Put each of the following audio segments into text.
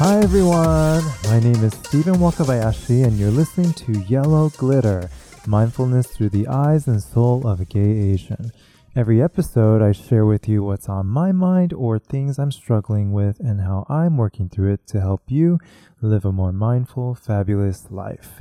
Hi everyone, my name is Stephen Wakabayashi and you're listening to Yellow Glitter, mindfulness through the eyes and soul of a gay Asian. Every episode, I share with you what's on my mind or things I'm struggling with and how I'm working through it to help you live a more mindful, fabulous life.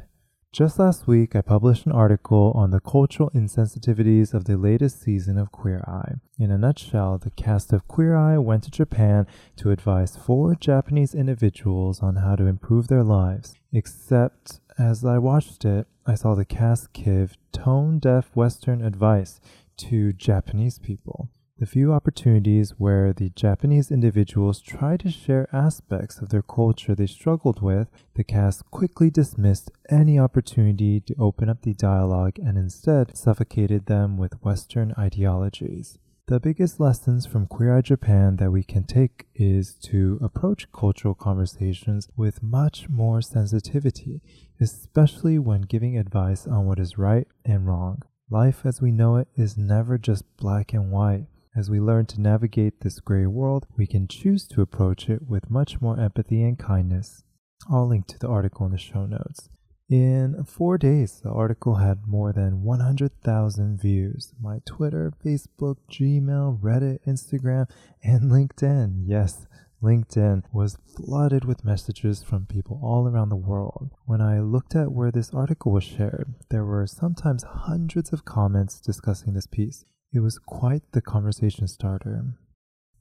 Just last week, I published an article on the cultural insensitivities of the latest season of Queer Eye. In a nutshell, the cast of Queer Eye went to Japan to advise four Japanese individuals on how to improve their lives. Except, as I watched it, I saw the cast give tone deaf Western advice to Japanese people the few opportunities where the Japanese individuals tried to share aspects of their culture they struggled with, the cast quickly dismissed any opportunity to open up the dialogue and instead suffocated them with Western ideologies. The biggest lessons from Queer Eye Japan that we can take is to approach cultural conversations with much more sensitivity, especially when giving advice on what is right and wrong. Life as we know it is never just black and white. As we learn to navigate this gray world, we can choose to approach it with much more empathy and kindness. I'll link to the article in the show notes. In four days, the article had more than 100,000 views. My Twitter, Facebook, Gmail, Reddit, Instagram, and LinkedIn. Yes, LinkedIn was flooded with messages from people all around the world. When I looked at where this article was shared, there were sometimes hundreds of comments discussing this piece. It was quite the conversation starter.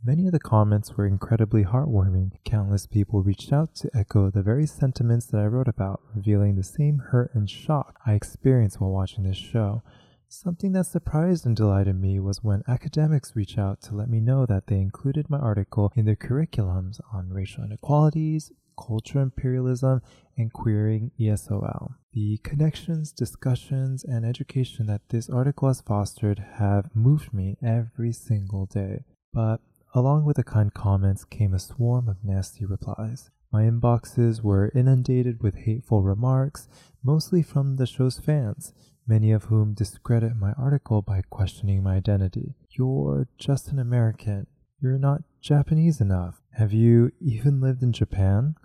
Many of the comments were incredibly heartwarming. Countless people reached out to echo the very sentiments that I wrote about, revealing the same hurt and shock I experienced while watching this show. Something that surprised and delighted me was when academics reached out to let me know that they included my article in their curriculums on racial inequalities, cultural imperialism, and queering ESOL. The connections, discussions, and education that this article has fostered have moved me every single day. But along with the kind comments came a swarm of nasty replies. My inboxes were inundated with hateful remarks, mostly from the show's fans, many of whom discredit my article by questioning my identity. You're just an American. You're not Japanese enough. Have you even lived in Japan?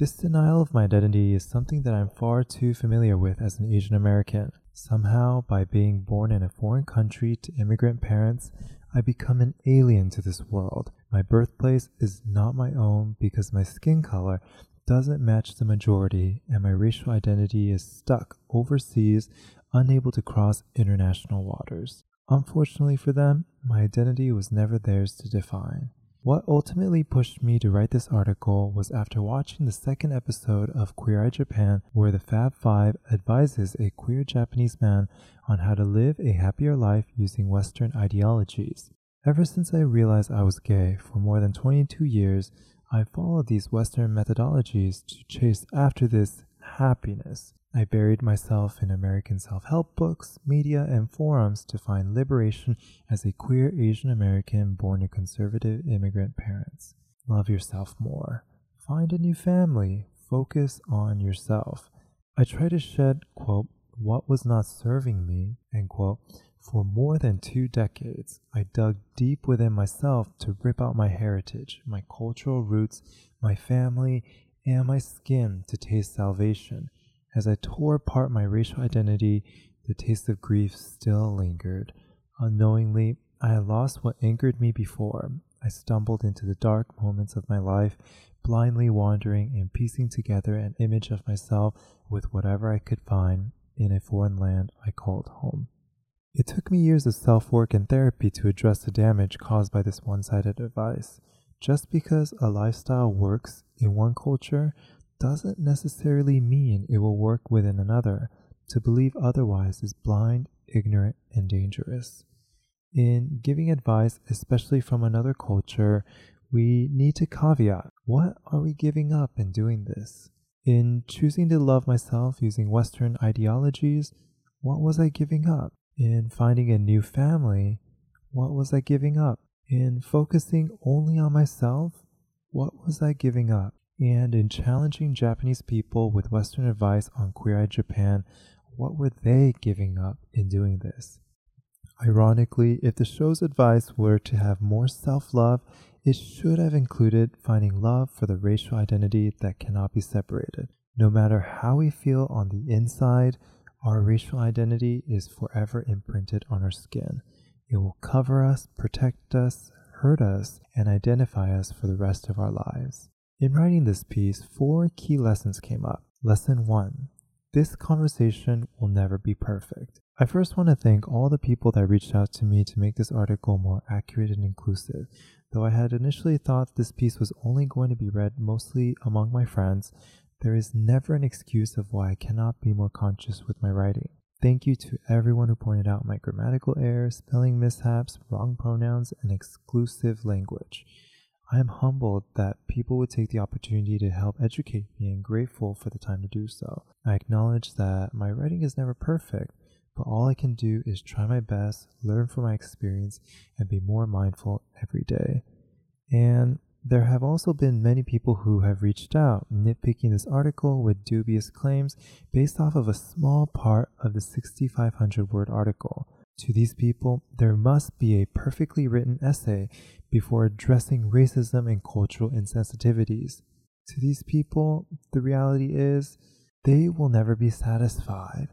This denial of my identity is something that I'm far too familiar with as an Asian American. Somehow, by being born in a foreign country to immigrant parents, I become an alien to this world. My birthplace is not my own because my skin color doesn't match the majority, and my racial identity is stuck overseas, unable to cross international waters. Unfortunately for them, my identity was never theirs to define. What ultimately pushed me to write this article was after watching the second episode of Queer Eye Japan, where the Fab Five advises a queer Japanese man on how to live a happier life using Western ideologies. Ever since I realized I was gay for more than 22 years, I followed these Western methodologies to chase after this happiness. I buried myself in American self help books, media, and forums to find liberation as a queer Asian American born to conservative immigrant parents. Love yourself more. Find a new family. Focus on yourself. I try to shed, quote, what was not serving me, end quote. For more than two decades, I dug deep within myself to rip out my heritage, my cultural roots, my family, and my skin to taste salvation as I tore apart my racial identity, the taste of grief still lingered. Unknowingly, I had lost what anchored me before. I stumbled into the dark moments of my life, blindly wandering and piecing together an image of myself with whatever I could find in a foreign land I called home. It took me years of self work and therapy to address the damage caused by this one sided advice. Just because a lifestyle works in one culture doesn't necessarily mean it will work within another. To believe otherwise is blind, ignorant, and dangerous. In giving advice, especially from another culture, we need to caveat what are we giving up in doing this? In choosing to love myself using Western ideologies, what was I giving up? In finding a new family, what was I giving up? In focusing only on myself, what was I giving up? And in challenging Japanese people with Western advice on Queer Eye Japan, what were they giving up in doing this? Ironically, if the show's advice were to have more self love it should have included finding love for the racial identity that cannot be separated. No matter how we feel on the inside, our racial identity is forever imprinted on our skin. It will cover us, protect us, hurt us, and identify us for the rest of our lives. In writing this piece, four key lessons came up. Lesson one this conversation will never be perfect. I first want to thank all the people that reached out to me to make this article more accurate and inclusive. Though I had initially thought this piece was only going to be read mostly among my friends, there is never an excuse of why I cannot be more conscious with my writing. Thank you to everyone who pointed out my grammatical errors, spelling mishaps, wrong pronouns, and exclusive language. I am humbled that people would take the opportunity to help educate me and grateful for the time to do so. I acknowledge that my writing is never perfect, but all I can do is try my best, learn from my experience, and be more mindful every day. And there have also been many people who have reached out, nitpicking this article with dubious claims based off of a small part of the 6,500 word article. To these people, there must be a perfectly written essay before addressing racism and cultural insensitivities. To these people, the reality is they will never be satisfied.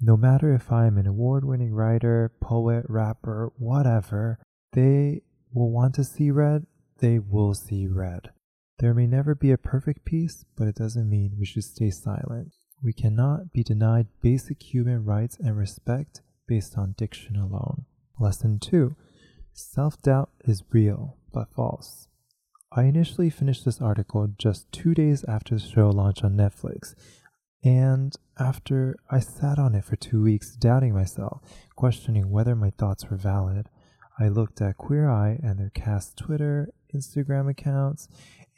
No matter if I am an award winning writer, poet, rapper, whatever, they will want to see red, they will see red. There may never be a perfect peace, but it doesn't mean we should stay silent. We cannot be denied basic human rights and respect based on diction alone. Lesson 2 Self doubt is real, but false. I initially finished this article just two days after the show launched on Netflix, and after I sat on it for two weeks, doubting myself, questioning whether my thoughts were valid, I looked at Queer Eye and their cast Twitter, Instagram accounts,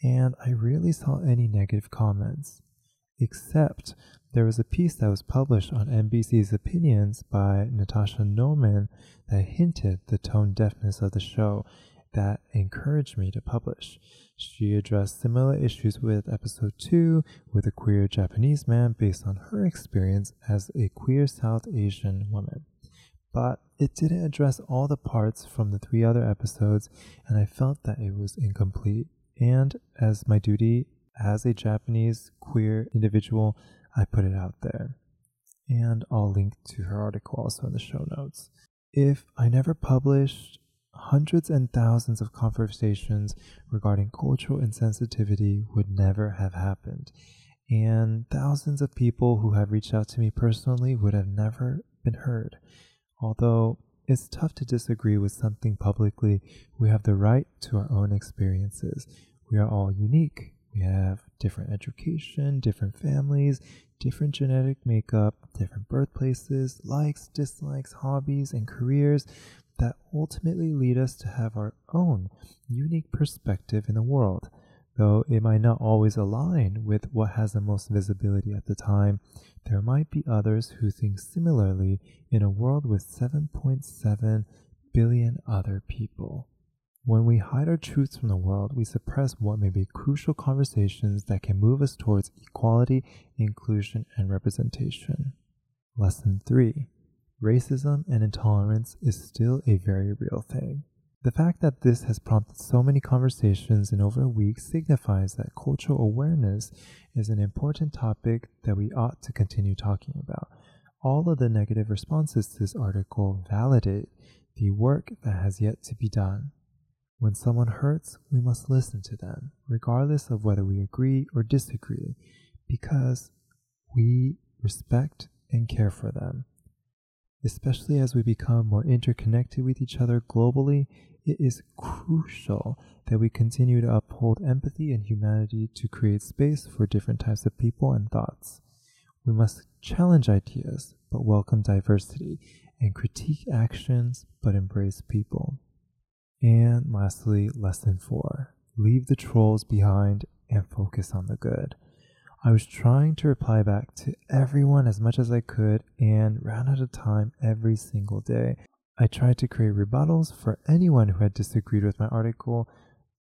and I rarely saw any negative comments. Except there was a piece that was published on NBC's Opinions by Natasha Noman that hinted the tone deafness of the show that encouraged me to publish. She addressed similar issues with episode 2 with a queer Japanese man based on her experience as a queer South Asian woman. But it didn't address all the parts from the three other episodes, and I felt that it was incomplete. And as my duty as a Japanese queer individual, I put it out there. And I'll link to her article also in the show notes. If I never published, hundreds and thousands of conversations regarding cultural insensitivity would never have happened. And thousands of people who have reached out to me personally would have never been heard. Although it's tough to disagree with something publicly, we have the right to our own experiences. We are all unique. We have different education, different families, different genetic makeup, different birthplaces, likes, dislikes, hobbies, and careers that ultimately lead us to have our own unique perspective in the world. Though it might not always align with what has the most visibility at the time, there might be others who think similarly in a world with 7.7 billion other people. When we hide our truths from the world, we suppress what may be crucial conversations that can move us towards equality, inclusion, and representation. Lesson 3 Racism and intolerance is still a very real thing. The fact that this has prompted so many conversations in over a week signifies that cultural awareness is an important topic that we ought to continue talking about. All of the negative responses to this article validate the work that has yet to be done. When someone hurts, we must listen to them, regardless of whether we agree or disagree, because we respect and care for them. Especially as we become more interconnected with each other globally, it is crucial that we continue to uphold empathy and humanity to create space for different types of people and thoughts. We must challenge ideas but welcome diversity and critique actions but embrace people. And lastly, lesson four leave the trolls behind and focus on the good. I was trying to reply back to everyone as much as I could and ran out of time every single day. I tried to create rebuttals for anyone who had disagreed with my article,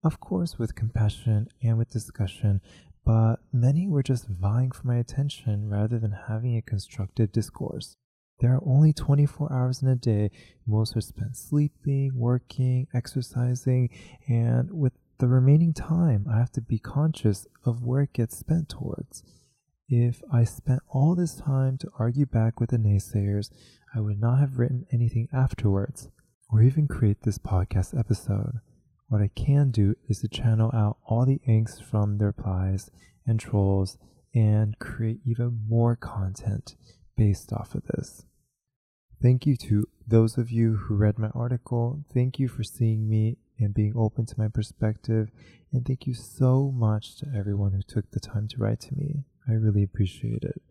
of course, with compassion and with discussion, but many were just vying for my attention rather than having a constructive discourse. There are only 24 hours in a day. Most are spent sleeping, working, exercising, and with the remaining time, I have to be conscious of where it gets spent towards. If I spent all this time to argue back with the naysayers, I would not have written anything afterwards, or even create this podcast episode. What I can do is to channel out all the angst from the replies and trolls and create even more content based off of this. Thank you to those of you who read my article. Thank you for seeing me and being open to my perspective. And thank you so much to everyone who took the time to write to me. I really appreciate it.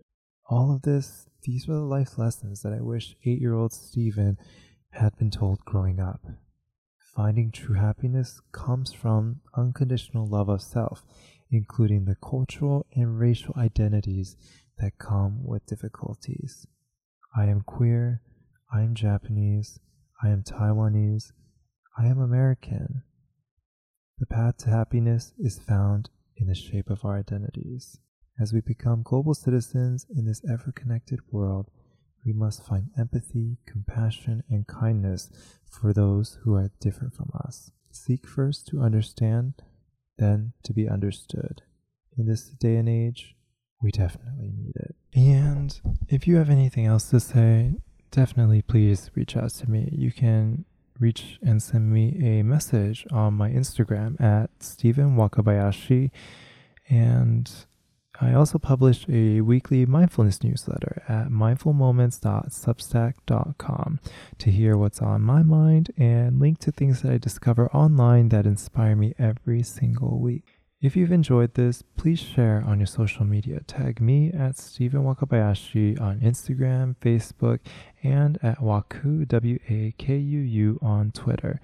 All of this, these were the life lessons that I wish eight year old Stephen had been told growing up. Finding true happiness comes from unconditional love of self, including the cultural and racial identities that come with difficulties. I am queer, I am Japanese, I am Taiwanese, I am American. The path to happiness is found in the shape of our identities. As we become global citizens in this ever connected world, we must find empathy, compassion, and kindness for those who are different from us. Seek first to understand, then to be understood. In this day and age, we definitely need it. And if you have anything else to say, definitely please reach out to me. You can reach and send me a message on my Instagram at Stephen Wakabayashi. And I also publish a weekly mindfulness newsletter at mindfulmoments.substack.com to hear what's on my mind and link to things that I discover online that inspire me every single week. If you've enjoyed this, please share on your social media. Tag me at Stephen Wakabayashi on Instagram, Facebook, and at Waku, W A K U U, on Twitter.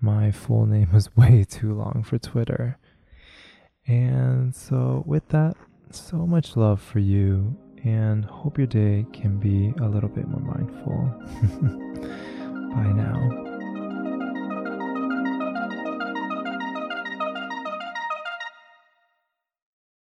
My full name is way too long for Twitter. And so, with that, so much love for you, and hope your day can be a little bit more mindful. Bye now.